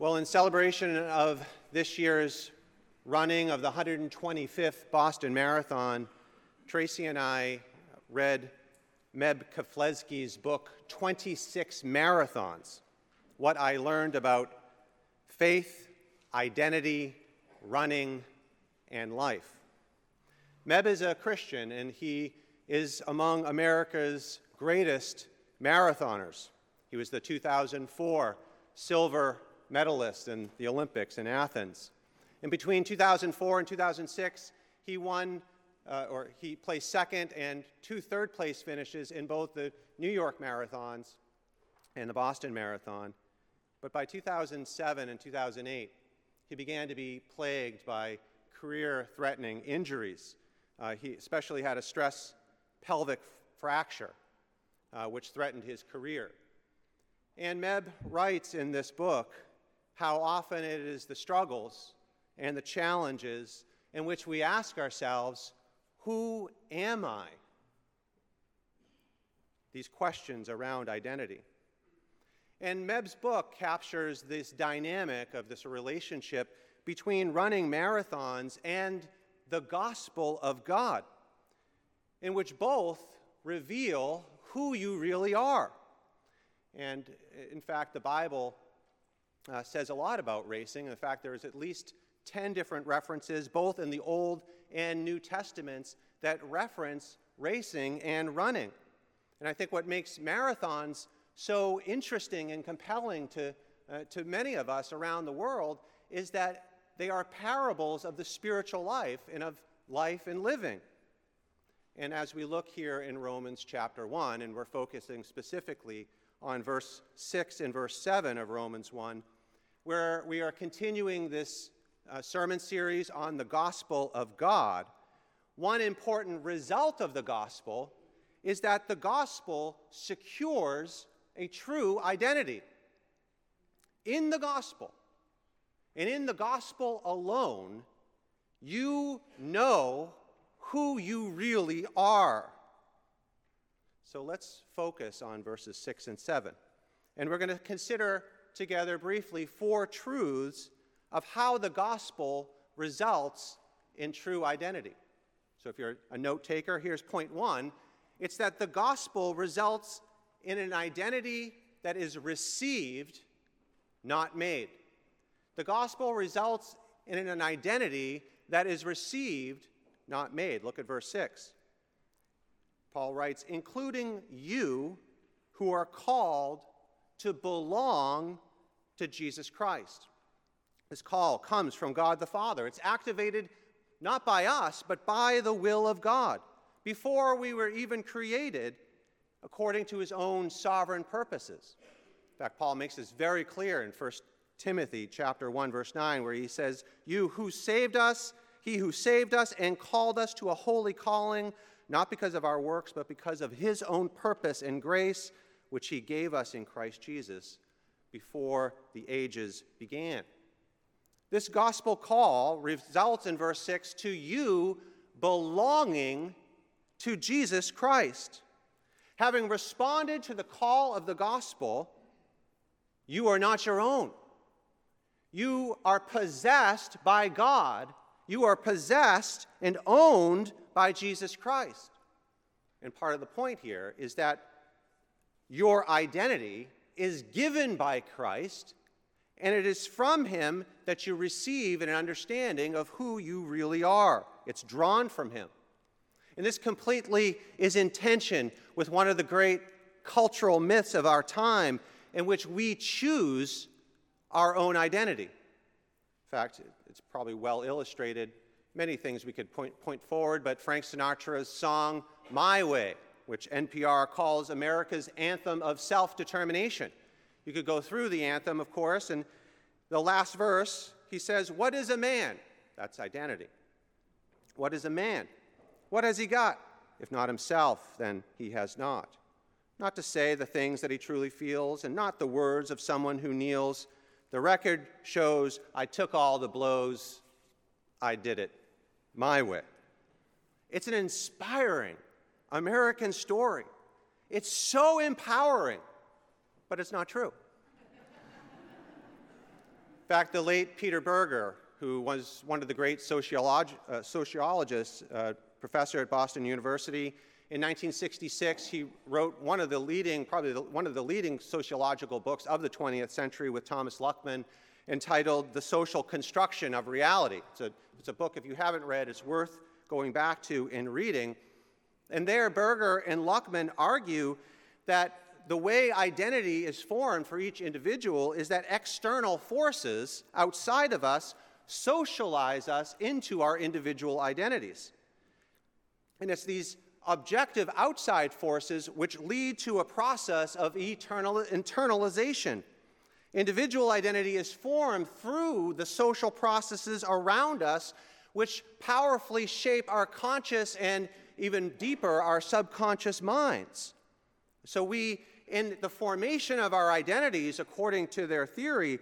Well, in celebration of this year's running of the 125th Boston Marathon, Tracy and I read Meb Keflezighi's book, 26 Marathons What I Learned About Faith, Identity, Running, and Life. Meb is a Christian, and he is among America's greatest marathoners. He was the 2004 silver medalist in the Olympics in Athens. And between 2004 and 2006, he won, uh, or he placed second and two third place finishes in both the New York marathons and the Boston Marathon. But by 2007 and 2008, he began to be plagued by career threatening injuries. Uh, he especially had a stress pelvic fracture, uh, which threatened his career. And Meb writes in this book how often it is the struggles and the challenges in which we ask ourselves, Who am I? These questions around identity. And Meb's book captures this dynamic of this relationship between running marathons and the gospel of God, in which both reveal who you really are. And in fact, the Bible uh, says a lot about racing. In fact, there's at least 10 different references, both in the Old and New Testaments, that reference racing and running. And I think what makes marathons so interesting and compelling to, uh, to many of us around the world is that they are parables of the spiritual life and of life and living. And as we look here in Romans chapter 1, and we're focusing specifically on verse 6 and verse 7 of Romans 1, where we are continuing this uh, sermon series on the gospel of God, one important result of the gospel is that the gospel secures a true identity. In the gospel, and in the gospel alone, you know who you really are. So let's focus on verses 6 and 7. And we're going to consider together briefly four truths of how the gospel results in true identity. So if you're a note taker, here's point one it's that the gospel results in an identity that is received, not made. The gospel results in an identity that is received, not made. Look at verse 6. Paul writes, including you who are called to belong to Jesus Christ. This call comes from God the Father. It's activated not by us, but by the will of God. Before we were even created, according to his own sovereign purposes. In fact, Paul makes this very clear in 1 Timothy chapter 1 verse 9 where he says, "You who saved us, he who saved us and called us to a holy calling, not because of our works, but because of his own purpose and grace which he gave us in Christ Jesus before the ages began." This gospel call results in verse 6 to you belonging to Jesus Christ. Having responded to the call of the gospel, you are not your own. You are possessed by God. You are possessed and owned by Jesus Christ. And part of the point here is that your identity is given by Christ, and it is from Him that you receive an understanding of who you really are. It's drawn from Him. And this completely is in tension with one of the great cultural myths of our time, in which we choose our own identity. In fact, it's probably well illustrated. Many things we could point, point forward, but Frank Sinatra's song, My Way, which NPR calls America's anthem of self determination. You could go through the anthem, of course, and the last verse, he says, What is a man? That's identity. What is a man? What has he got? If not himself, then he has not. Not to say the things that he truly feels, and not the words of someone who kneels. The record shows I took all the blows, I did it my way. It's an inspiring American story. It's so empowering, but it's not true. In fact, the late Peter Berger, who was one of the great sociolog- uh, sociologists, uh, professor at Boston University, in 1966, he wrote one of the leading, probably the, one of the leading sociological books of the 20th century with Thomas Luckmann entitled The Social Construction of Reality. It's a, it's a book, if you haven't read, it's worth going back to and reading. And there, Berger and Luckmann argue that the way identity is formed for each individual is that external forces outside of us socialize us into our individual identities. And it's these objective outside forces which lead to a process of eternal internalization. Individual identity is formed through the social processes around us, which powerfully shape our conscious and even deeper, our subconscious minds. So we in the formation of our identities, according to their theory,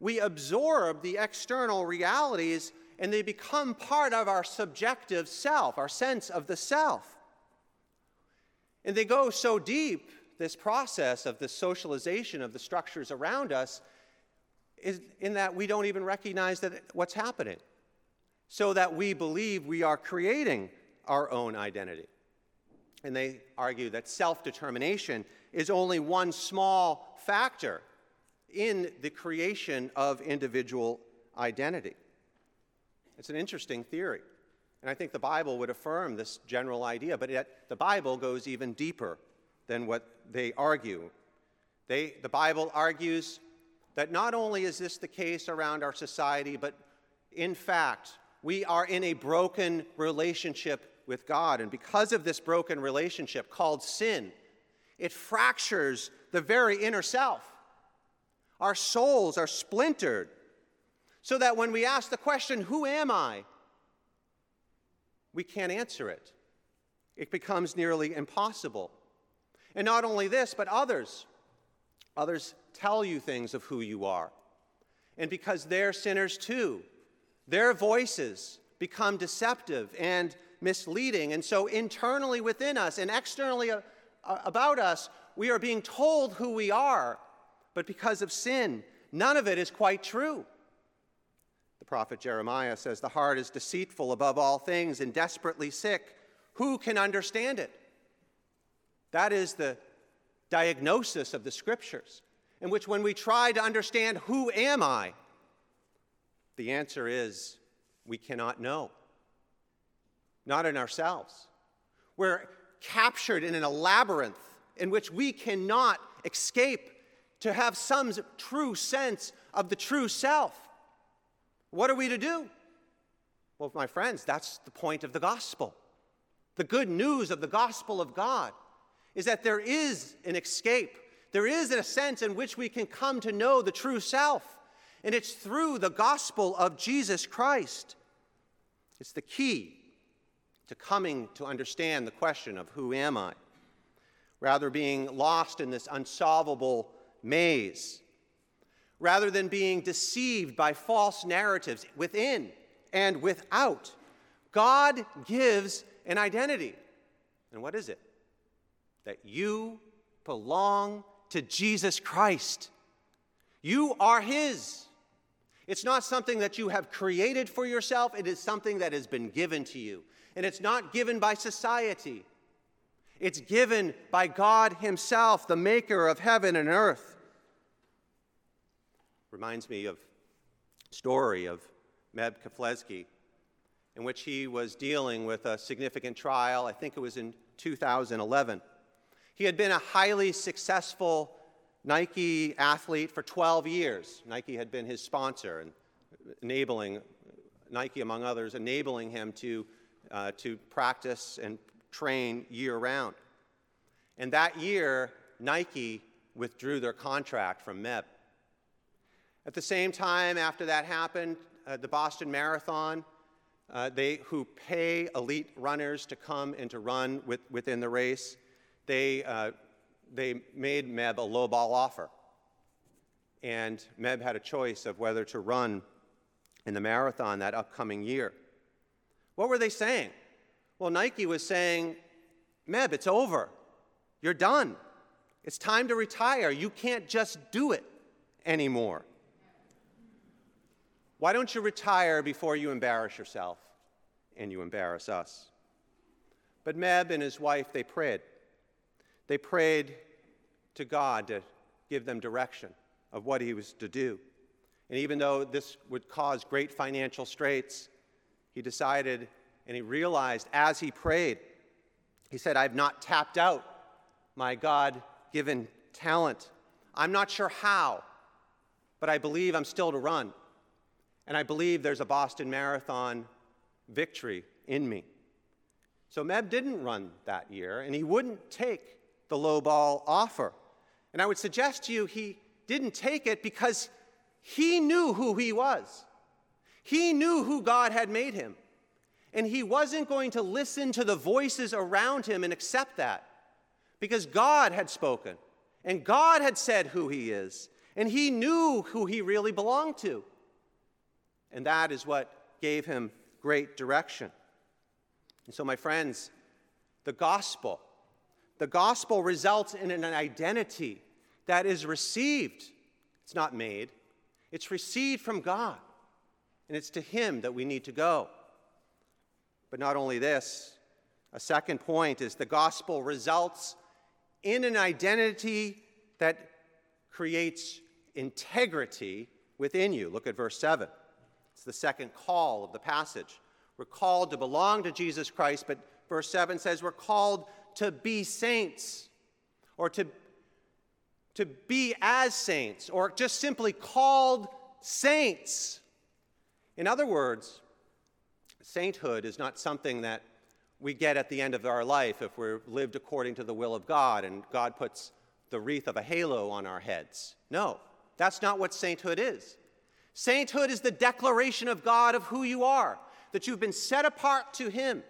we absorb the external realities and they become part of our subjective self, our sense of the self. And they go so deep, this process of the socialization of the structures around us, is in that we don't even recognize that what's happening, so that we believe we are creating our own identity. And they argue that self determination is only one small factor in the creation of individual identity. It's an interesting theory. And I think the Bible would affirm this general idea, but yet the Bible goes even deeper than what they argue. They, the Bible argues that not only is this the case around our society, but in fact, we are in a broken relationship with God. And because of this broken relationship called sin, it fractures the very inner self. Our souls are splintered. So that when we ask the question, Who am I? we can't answer it. It becomes nearly impossible. And not only this, but others. Others tell you things of who you are. And because they're sinners too, their voices become deceptive and misleading. And so, internally within us and externally uh, uh, about us, we are being told who we are, but because of sin, none of it is quite true. The prophet Jeremiah says, The heart is deceitful above all things and desperately sick. Who can understand it? That is the diagnosis of the scriptures, in which when we try to understand who am I, the answer is we cannot know not in ourselves. We're captured in a labyrinth in which we cannot escape to have some true sense of the true self. What are we to do? Well, my friends, that's the point of the gospel. The good news of the gospel of God is that there is an escape. There is a sense in which we can come to know the true self, and it's through the gospel of Jesus Christ. It's the key to coming to understand the question of who am I, rather being lost in this unsolvable maze, rather than being deceived by false narratives within and without. God gives an identity. And what is it? That you belong to Jesus Christ. You are His. It's not something that you have created for yourself, it is something that has been given to you and it's not given by society. It's given by God Himself, the maker of heaven and earth. Reminds me of story of Meb Keflezighi, in which he was dealing with a significant trial. I think it was in 2011. He had been a highly successful Nike athlete for 12 years. Nike had been his sponsor and enabling, Nike among others, enabling him to uh, to practice and train year round. And that year, Nike withdrew their contract from Meb. At the same time, after that happened, uh, the Boston Marathon, uh, they who pay elite runners to come and to run with, within the race, they, uh, they made Meb a lowball offer. And Meb had a choice of whether to run in the marathon that upcoming year. What were they saying? Well, Nike was saying, Meb, it's over. You're done. It's time to retire. You can't just do it anymore. Why don't you retire before you embarrass yourself and you embarrass us? But Meb and his wife, they prayed. They prayed to God to give them direction of what he was to do. And even though this would cause great financial straits, he decided and he realized as he prayed, he said, I've not tapped out my God given talent. I'm not sure how, but I believe I'm still to run. And I believe there's a Boston Marathon victory in me. So Meb didn't run that year, and he wouldn't take the low ball offer. And I would suggest to you he didn't take it because he knew who he was. He knew who God had made him. And he wasn't going to listen to the voices around him and accept that because God had spoken and God had said who he is and he knew who he really belonged to. And that is what gave him great direction. And so, my friends, the gospel, the gospel results in an identity that is received. It's not made, it's received from God. And it's to Him that we need to go. But not only this, a second point is the gospel results in an identity that creates integrity within you. Look at verse 7. It's the second call of the passage. We're called to belong to Jesus Christ, but verse 7 says we're called to be saints or to, to be as saints or just simply called saints. In other words, sainthood is not something that we get at the end of our life if we're lived according to the will of God and God puts the wreath of a halo on our heads. No, that's not what sainthood is. Sainthood is the declaration of God of who you are, that you've been set apart to Him,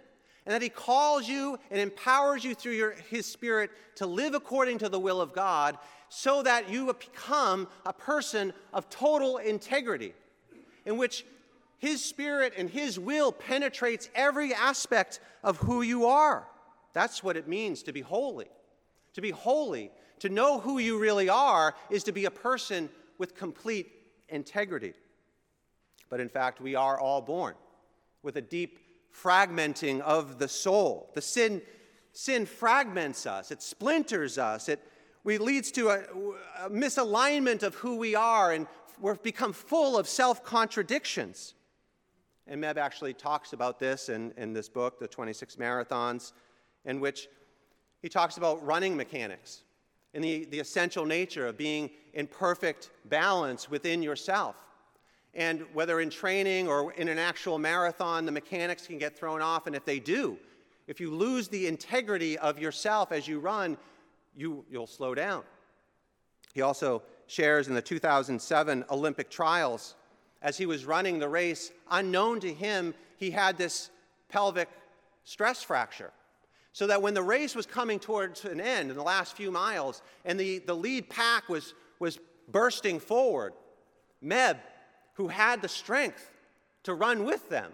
and that He calls you and empowers you through your, His Spirit to live according to the will of God so that you become a person of total integrity, in which his Spirit and His will penetrates every aspect of who you are. That's what it means to be holy. To be holy, to know who you really are, is to be a person with complete integrity. But in fact, we are all born with a deep fragmenting of the soul. The sin, sin fragments us, it splinters us, it we leads to a, a misalignment of who we are, and we've become full of self contradictions. And Meb actually talks about this in, in this book, The 26 Marathons, in which he talks about running mechanics and the, the essential nature of being in perfect balance within yourself. And whether in training or in an actual marathon, the mechanics can get thrown off. And if they do, if you lose the integrity of yourself as you run, you, you'll slow down. He also shares in the 2007 Olympic trials as he was running the race, unknown to him, he had this pelvic stress fracture. So that when the race was coming towards an end in the last few miles and the, the lead pack was, was bursting forward, Meb, who had the strength to run with them,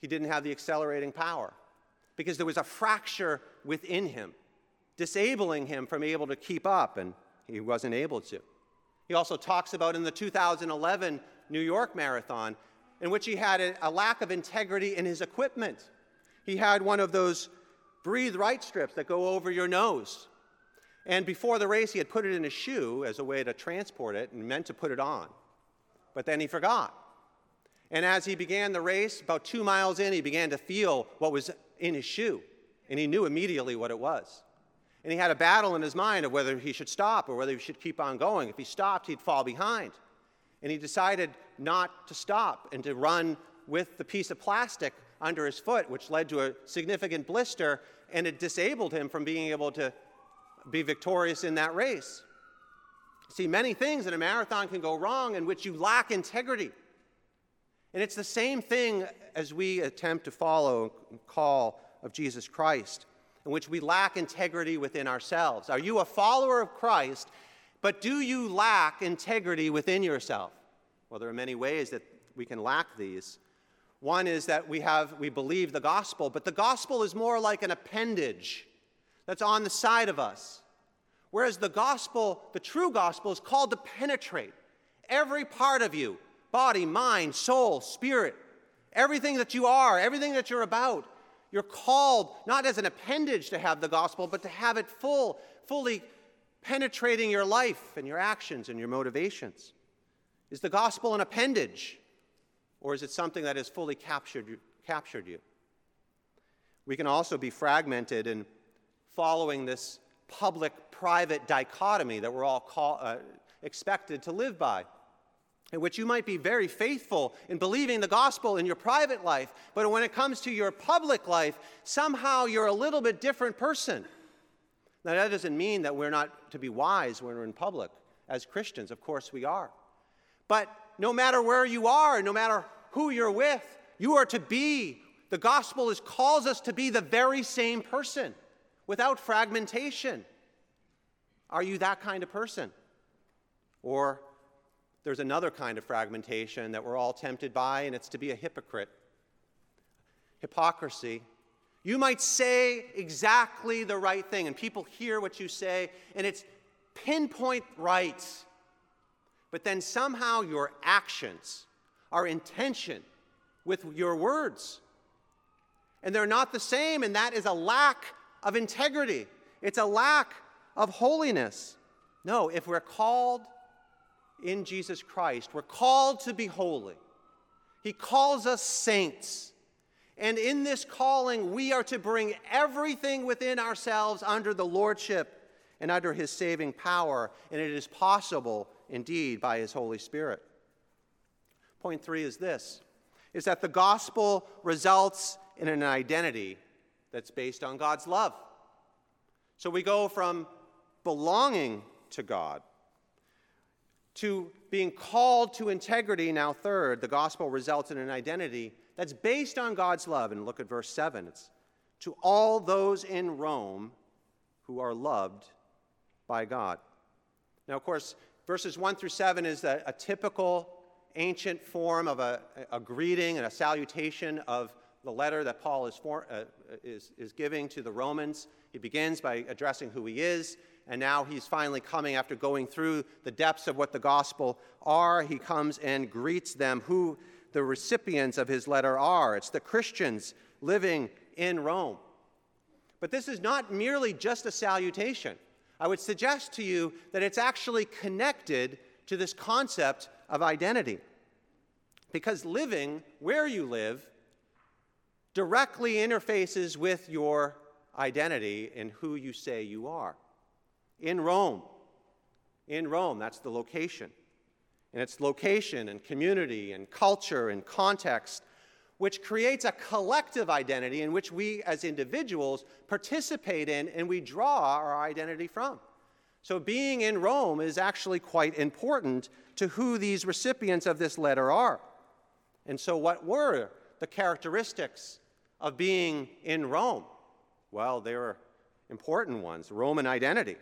he didn't have the accelerating power because there was a fracture within him, disabling him from able to keep up, and he wasn't able to. He also talks about in the 2011 New York Marathon, in which he had a, a lack of integrity in his equipment. He had one of those breathe right strips that go over your nose. And before the race, he had put it in a shoe as a way to transport it and meant to put it on. But then he forgot. And as he began the race, about two miles in, he began to feel what was in his shoe. And he knew immediately what it was. And he had a battle in his mind of whether he should stop or whether he should keep on going. If he stopped, he'd fall behind. And he decided not to stop and to run with the piece of plastic under his foot, which led to a significant blister, and it disabled him from being able to be victorious in that race. See, many things in a marathon can go wrong in which you lack integrity. And it's the same thing as we attempt to follow call of Jesus Christ in which we lack integrity within ourselves. Are you a follower of Christ, but do you lack integrity within yourself? Well, there are many ways that we can lack these. One is that we have we believe the gospel, but the gospel is more like an appendage that's on the side of us. Whereas the gospel, the true gospel is called to penetrate every part of you body, mind, soul, spirit, everything that you are, everything that you're about. You're called not as an appendage to have the gospel, but to have it full, fully penetrating your life and your actions and your motivations. Is the gospel an appendage, or is it something that has fully captured? Captured you? We can also be fragmented in following this public private dichotomy that we're all call, uh, expected to live by in which you might be very faithful in believing the gospel in your private life, but when it comes to your public life, somehow you're a little bit different person. Now, that doesn't mean that we're not to be wise when we're in public. As Christians, of course we are. But no matter where you are, no matter who you're with, you are to be, the gospel is, calls us to be the very same person without fragmentation. Are you that kind of person? Or there's another kind of fragmentation that we're all tempted by, and it's to be a hypocrite. Hypocrisy. You might say exactly the right thing, and people hear what you say, and it's pinpoint right. But then somehow your actions are in tension with your words. And they're not the same, and that is a lack of integrity. It's a lack of holiness. No, if we're called in Jesus Christ. We're called to be holy. He calls us saints. And in this calling, we are to bring everything within ourselves under the lordship and under his saving power. And it is possible, indeed, by his Holy Spirit. Point three is this is that the gospel results in an identity that's based on God's love. So we go from belonging to God to being called to integrity. Now, third, the gospel results in an identity that's based on God's love. And look at verse 7. It's to all those in Rome who are loved by God. Now, of course, verses 1 through 7 is a, a typical ancient form of a, a, greeting and a salutation of the letter that Paul is, for, uh, is, is giving to the Romans. He begins by addressing who he is and now he's finally coming after going through the depths of what the gospel are. He comes and greets them, who the recipients of his letter are. It's the Christians living in Rome. But this is not merely just a salutation. I would suggest to you that it's actually connected to this concept of identity. Because living where you live directly interfaces with your identity and who you say you are in Rome. In Rome, that's the location. And it's location and community and culture and context, which creates a collective identity in which we as individuals participate in and we draw our identity from. So, being in Rome is actually quite important to who these recipients of this letter are. And so, what were the characteristics of being in Rome? Well, they were important ones Roman identity.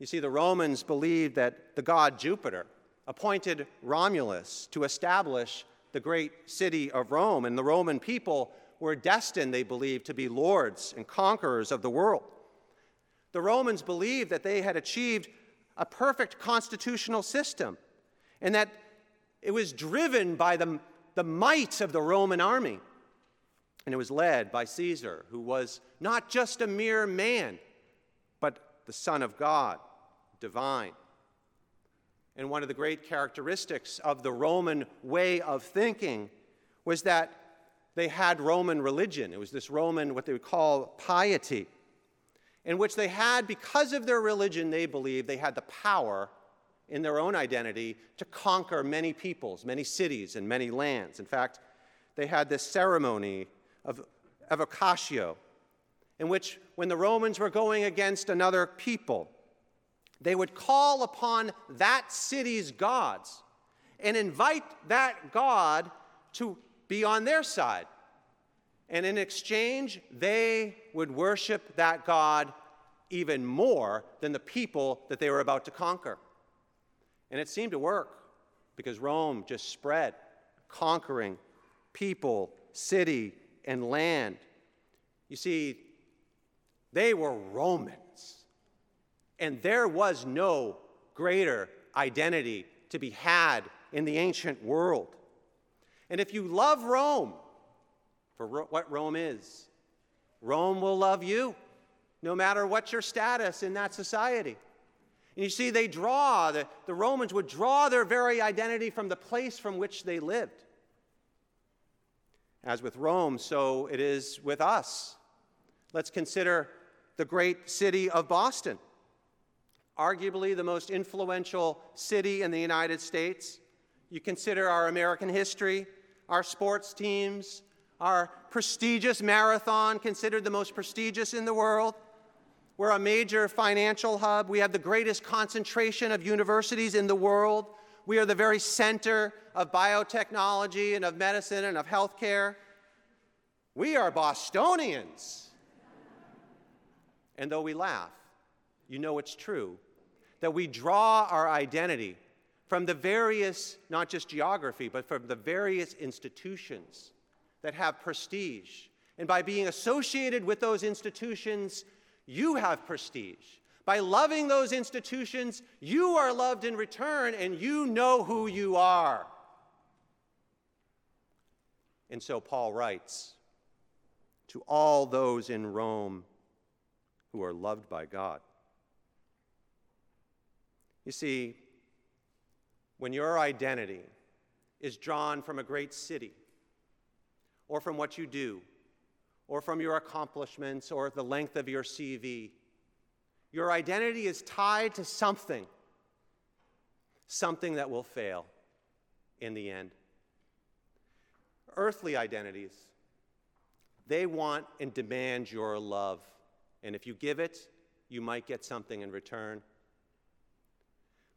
You see, the Romans believed that the god Jupiter appointed Romulus to establish the great city of Rome, and the Roman people were destined, they believed, to be lords and conquerors of the world. The Romans believed that they had achieved a perfect constitutional system and that it was driven by the, the might of the Roman army. And it was led by Caesar, who was not just a mere man, but the Son of God divine. And one of the great characteristics of the Roman way of thinking was that they had Roman religion. It was this Roman, what they would call piety, in which they had, because of their religion, they believed they had the power in their own identity to conquer many peoples, many cities, and many lands. In fact, they had this ceremony of evocatio, in which, when the Romans were going against another people, they would call upon that city's gods and invite that God to be on their side. And in exchange, they would worship that God even more than the people that they were about to conquer. And it seemed to work because Rome just spread, conquering people, city, and land. You see, they were Roman. And there was no greater identity to be had in the ancient world. And if you love Rome, for what Rome is, Rome will love you, no matter what your status in that society. And you see, they draw, the, the Romans would draw their very identity from the place from which they lived. As with Rome, so it is with us. Let's consider the great city of Boston, arguably the most influential city in the United States. You consider our American history, our sports teams, our prestigious marathon, considered the most prestigious in the world. We're a major financial hub. We have the greatest concentration of universities in the world. We are the very center of biotechnology and of medicine and of healthcare. We are Bostonians. and though we laugh, you know it's true that we draw our identity from the various, not just geography, but from the various institutions that have prestige. And by being associated with those institutions, you have prestige. By loving those institutions, you are loved in return and you know who you are. And so Paul writes to all those in Rome who are loved by God. You see, when your identity is drawn from a great city, or from what you do, or from your accomplishments, or the length of your CV, your identity is tied to something, something that will fail in the end. Earthly identities, they want and demand your love. And if you give it, you might get something in return.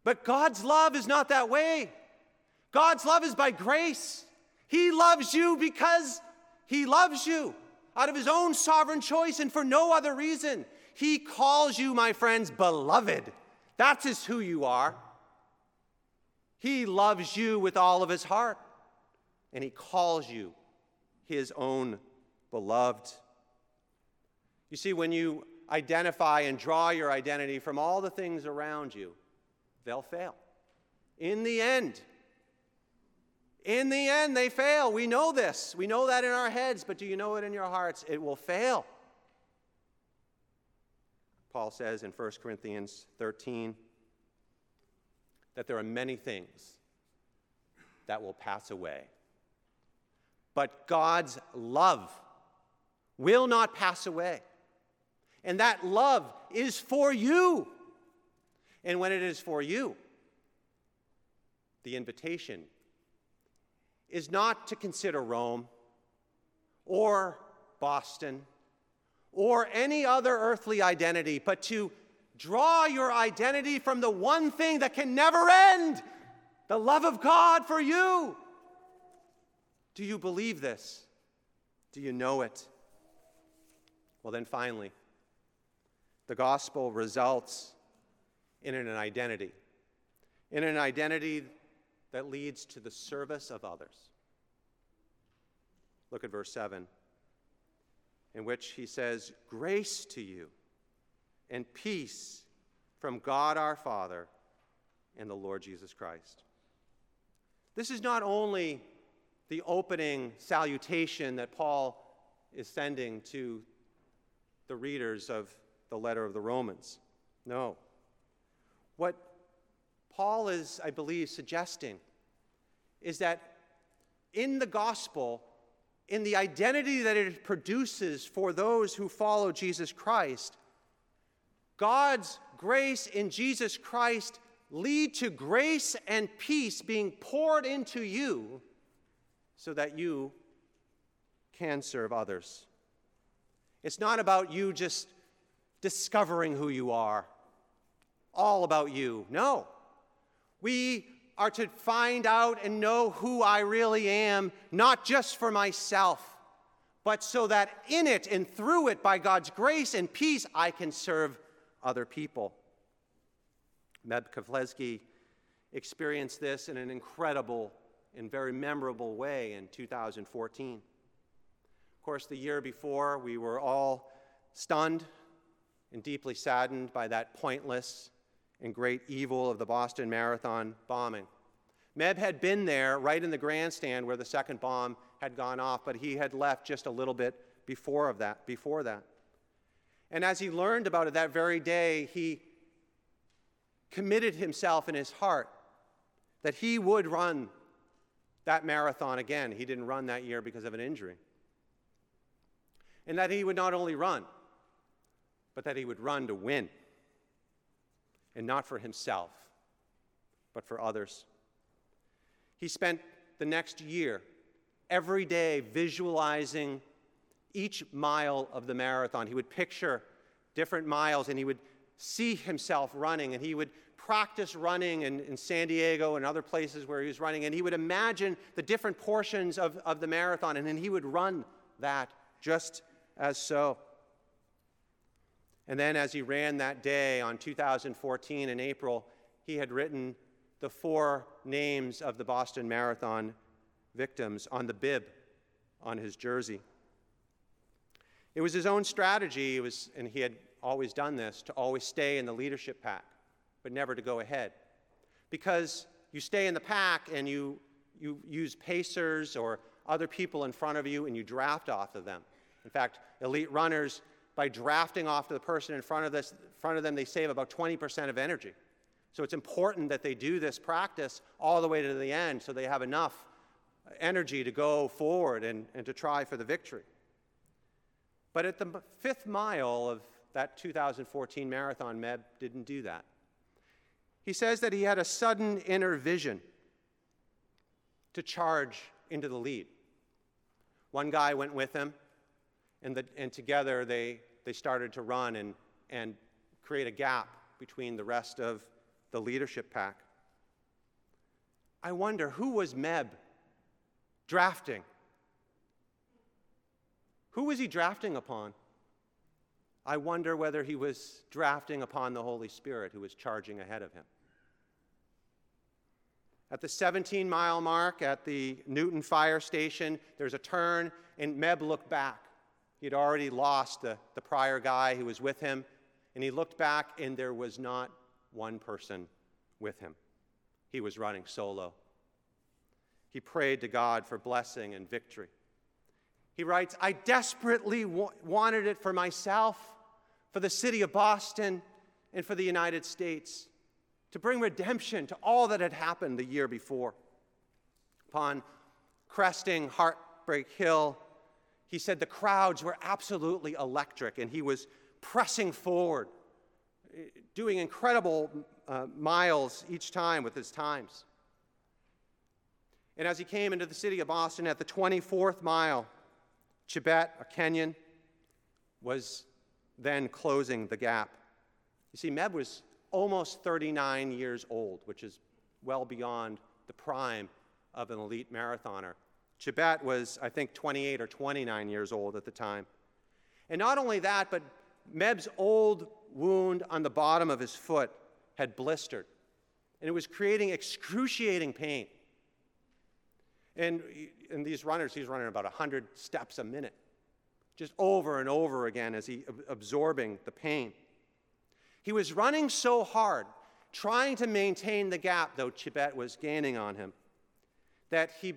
But God's love is not that way. God's love is by grace. He loves you because He loves you out of His own sovereign choice and for no other reason. He calls you, my friends, beloved. That's just who you are. He loves you with all of His heart, and He calls you His own beloved. You see, when you identify and draw your identity from all the things around you, they'll fail. In the end, in the end, they fail. We know this. We know that in our heads, but do you know it in your hearts? It will fail. Paul says in 1 Corinthians 13 that there are many things that will pass away. But God's love will not pass away. And that love is for you. And when it is for you, the invitation is not to consider Rome or Boston or any other earthly identity, but to draw your identity from the one thing that can never end the love of God for you. Do you believe this? Do you know it? Well, then finally, the gospel results in an identity, in an identity that leads to the service of others. Look at verse 7, in which he says, Grace to you and peace from God our Father and the Lord Jesus Christ. This is not only the opening salutation that Paul is sending to the readers of the letter of the Romans. No. What Paul is, I believe, suggesting is that in the gospel, in the identity that it produces for those who follow Jesus Christ, God's grace in Jesus Christ lead to grace and peace being poured into you so that you can serve others. It's not about you just discovering who you are, all about you. No. We are to find out and know who I really am, not just for myself, but so that in it and through it, by God's grace and peace, I can serve other people. Meb Keflezighi experienced this in an incredible and very memorable way in 2014. Of course, the year before, we were all stunned and deeply saddened by that pointless and great evil of the Boston Marathon bombing. Meb had been there right in the grandstand where the second bomb had gone off, but he had left just a little bit before of that, before that. And as he learned about it that very day, he committed himself in his heart that he would run that marathon again. He didn't run that year because of an injury. And that he would not only run, but that he would run to win. And not for himself, but for others. He spent the next year every day visualizing each mile of the marathon. He would picture different miles and he would see himself running and he would practice running in, in San Diego and other places where he was running and he would imagine the different portions of, of the marathon and then he would run that just as so. And then as he ran that day on 2014 in April, he had written the four names of the Boston Marathon victims on the bib on his jersey. It was his own strategy, was, and he had always done this, to always stay in the leadership pack, but never to go ahead. Because you stay in the pack and you, you use pacers or other people in front of you and you draft off of them. In fact, elite runners, by drafting off to the person in front of, this, front of them, they save about 20% of energy. So it's important that they do this practice all the way to the end so they have enough energy to go forward and, and to try for the victory. But at the fifth mile of that 2014 marathon, Meb didn't do that. He says that he had a sudden inner vision to charge into the lead. One guy went with him, and, the, and together they, they started to run and, and create a gap between the rest of the leadership pack. I wonder who was Meb drafting? Who was he drafting upon? I wonder whether he was drafting upon the Holy Spirit who was charging ahead of him. At the 17 mile mark at the Newton Fire Station, there's a turn, and Meb looked back. He'd already lost the, the prior guy who was with him, and he looked back, and there was not one person with him. He was running solo. He prayed to God for blessing and victory. He writes, I desperately wa- wanted it for myself, for the city of Boston, and for the United States, to bring redemption to all that had happened the year before. Upon cresting Heartbreak Hill, he said the crowds were absolutely electric, and he was pressing forward, doing incredible uh, miles each time with his times. And as he came into the city of Boston at the 24th mile, Chebet, a Kenyan, was then closing the gap. You see, Meb was almost 39 years old, which is well beyond the prime of an elite marathoner. Chebet was, I think, 28 or 29 years old at the time. And not only that, but Meb's old wound on the bottom of his foot had blistered, and it was creating excruciating pain. And, and these runners, he's running about 100 steps a minute, just over and over again as he absorbing the pain. He was running so hard, trying to maintain the gap, though Chebet was gaining on him, that he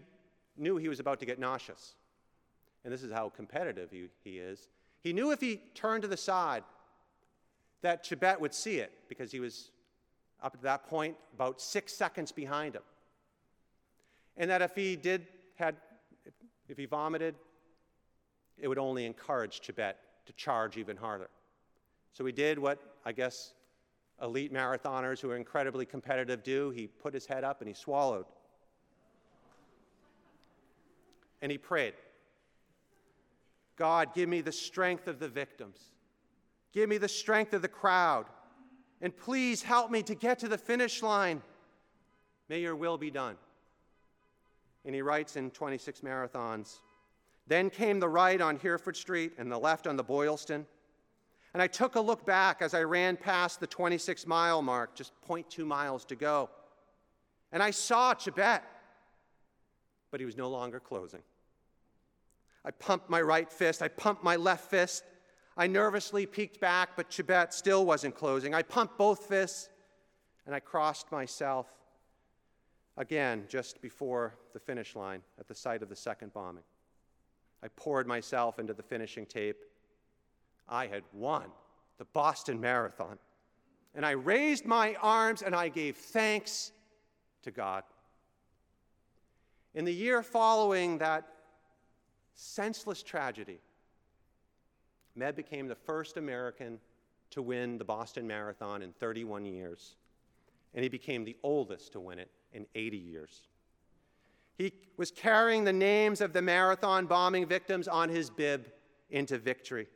knew he was about to get nauseous. And this is how competitive he, he is. He knew if he turned to the side that Chebet would see it because he was up to that point about six seconds behind him. And that if he did, had, if he vomited, it would only encourage Chebet to charge even harder. So he did what I guess elite marathoners who are incredibly competitive do. He put his head up and he swallowed. And he prayed God, give me the strength of the victims, give me the strength of the crowd, and please help me to get to the finish line. May your will be done. And he writes in 26 marathons Then came the right on Hereford Street and the left on the Boylston. And I took a look back as I ran past the 26 mile mark, just 0.2 miles to go. And I saw Chebet, but he was no longer closing. I pumped my right fist, I pumped my left fist. I nervously peeked back, but Chebet still wasn't closing. I pumped both fists and I crossed myself. again just before the finish line at the site of the second bombing. I poured myself into the finishing tape. I had won the Boston Marathon. And I raised my arms and I gave thanks to God. In the year following that senseless tragedy, Meb became the first American to win the Boston Marathon in 31 years, and he became the oldest to win it in 80 years. He was carrying the names of the marathon bombing victims on his bib into victory.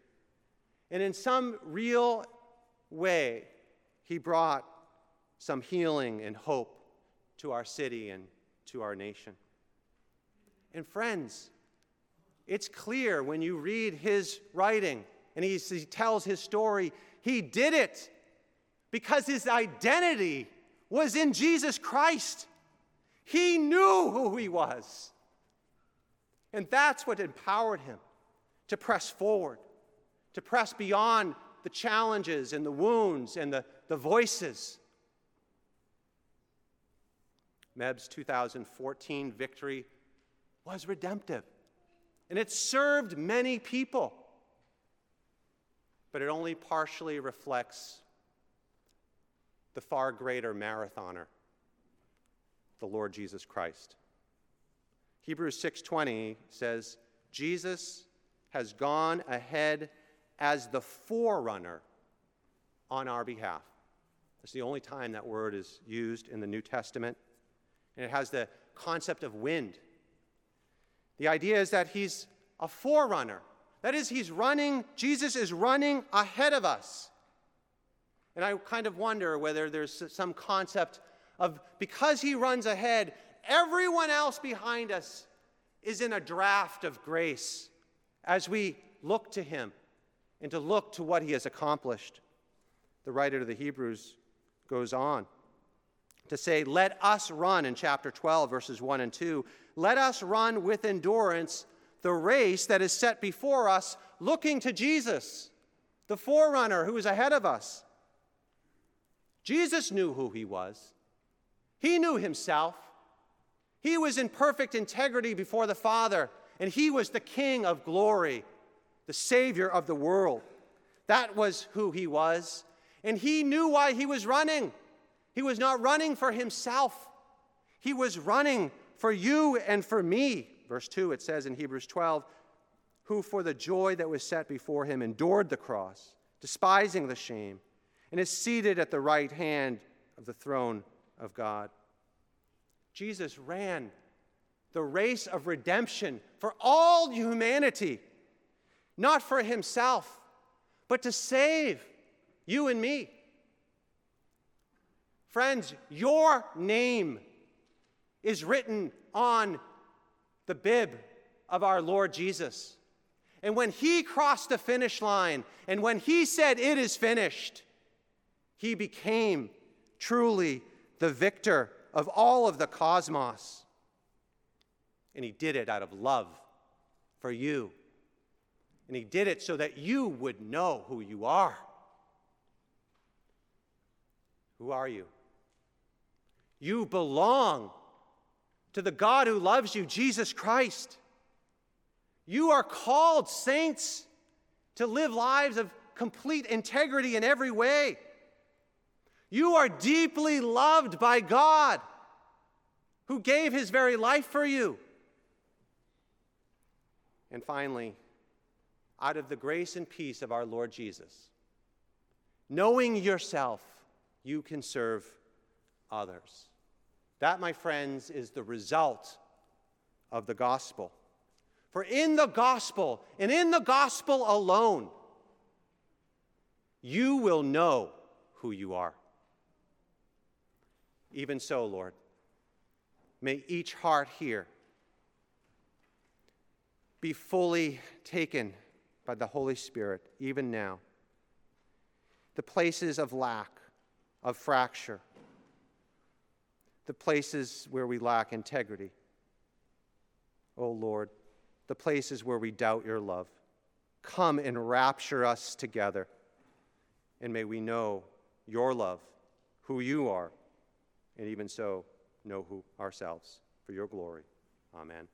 And in some real way, he brought some healing and hope to our city and to our nation. And friends, it's clear when you read his writing and he, tells his story, he did it because his identity was in Jesus Christ. He knew who he was. And that's what empowered him to press forward, to press beyond the challenges and the wounds and the, the voices. Meb's 2014 victory was redemptive, and it served many people, but it only partially reflects the far greater marathoner, the Lord Jesus Christ. Hebrews 6:20 says, "Jesus has gone ahead as the forerunner on our behalf." It's the only time that word is used in the New Testament. And it has the concept of wind. The idea is that he's a forerunner. That is, he's running, Jesus is running ahead of us. And I kind of wonder whether there's some concept of because he runs ahead, everyone else behind us is in a draft of grace as we look to him and to look to what he has accomplished. The writer of the Hebrews goes on to say, Let us run in chapter 12, verses 1 and 2. Let us run with endurance the race that is set before us, looking to Jesus, the forerunner who is ahead of us. Jesus knew who he was, he knew himself. He was in perfect integrity before the Father, and he was the King of glory, the Savior of the world. That was who he was. And he knew why he was running. He was not running for himself, he was running for you and for me. Verse 2, it says in Hebrews 12, who for the joy that was set before him endured the cross, despising the shame, and is seated at the right hand of the throne of God. Jesus ran the race of redemption for all humanity, not for himself, but to save you and me. Friends, your name is written on the bib of our Lord Jesus. And when he crossed the finish line and when he said, It is finished, he became truly the victor of all of the cosmos. And he did it out of love for you. And he did it so that you would know who you are. Who are you? You belong to the God who loves you, Jesus Christ. You are called, saints, to live lives of complete integrity in every way. You are deeply loved by God, who gave his very life for you. And finally, out of the grace and peace of our Lord Jesus, knowing yourself, you can serve others. That, my friends, is the result of the gospel. For in the gospel, and in the gospel alone, you will know who you are. Even so, Lord, may each heart here be fully taken by the Holy Spirit, even now. The places of lack, of fracture, the places where we lack integrity. Oh Lord, the places where we doubt your love. Come and rapture us together, and may we know your love, who you are, and even so, know who ourselves for your glory. Amen.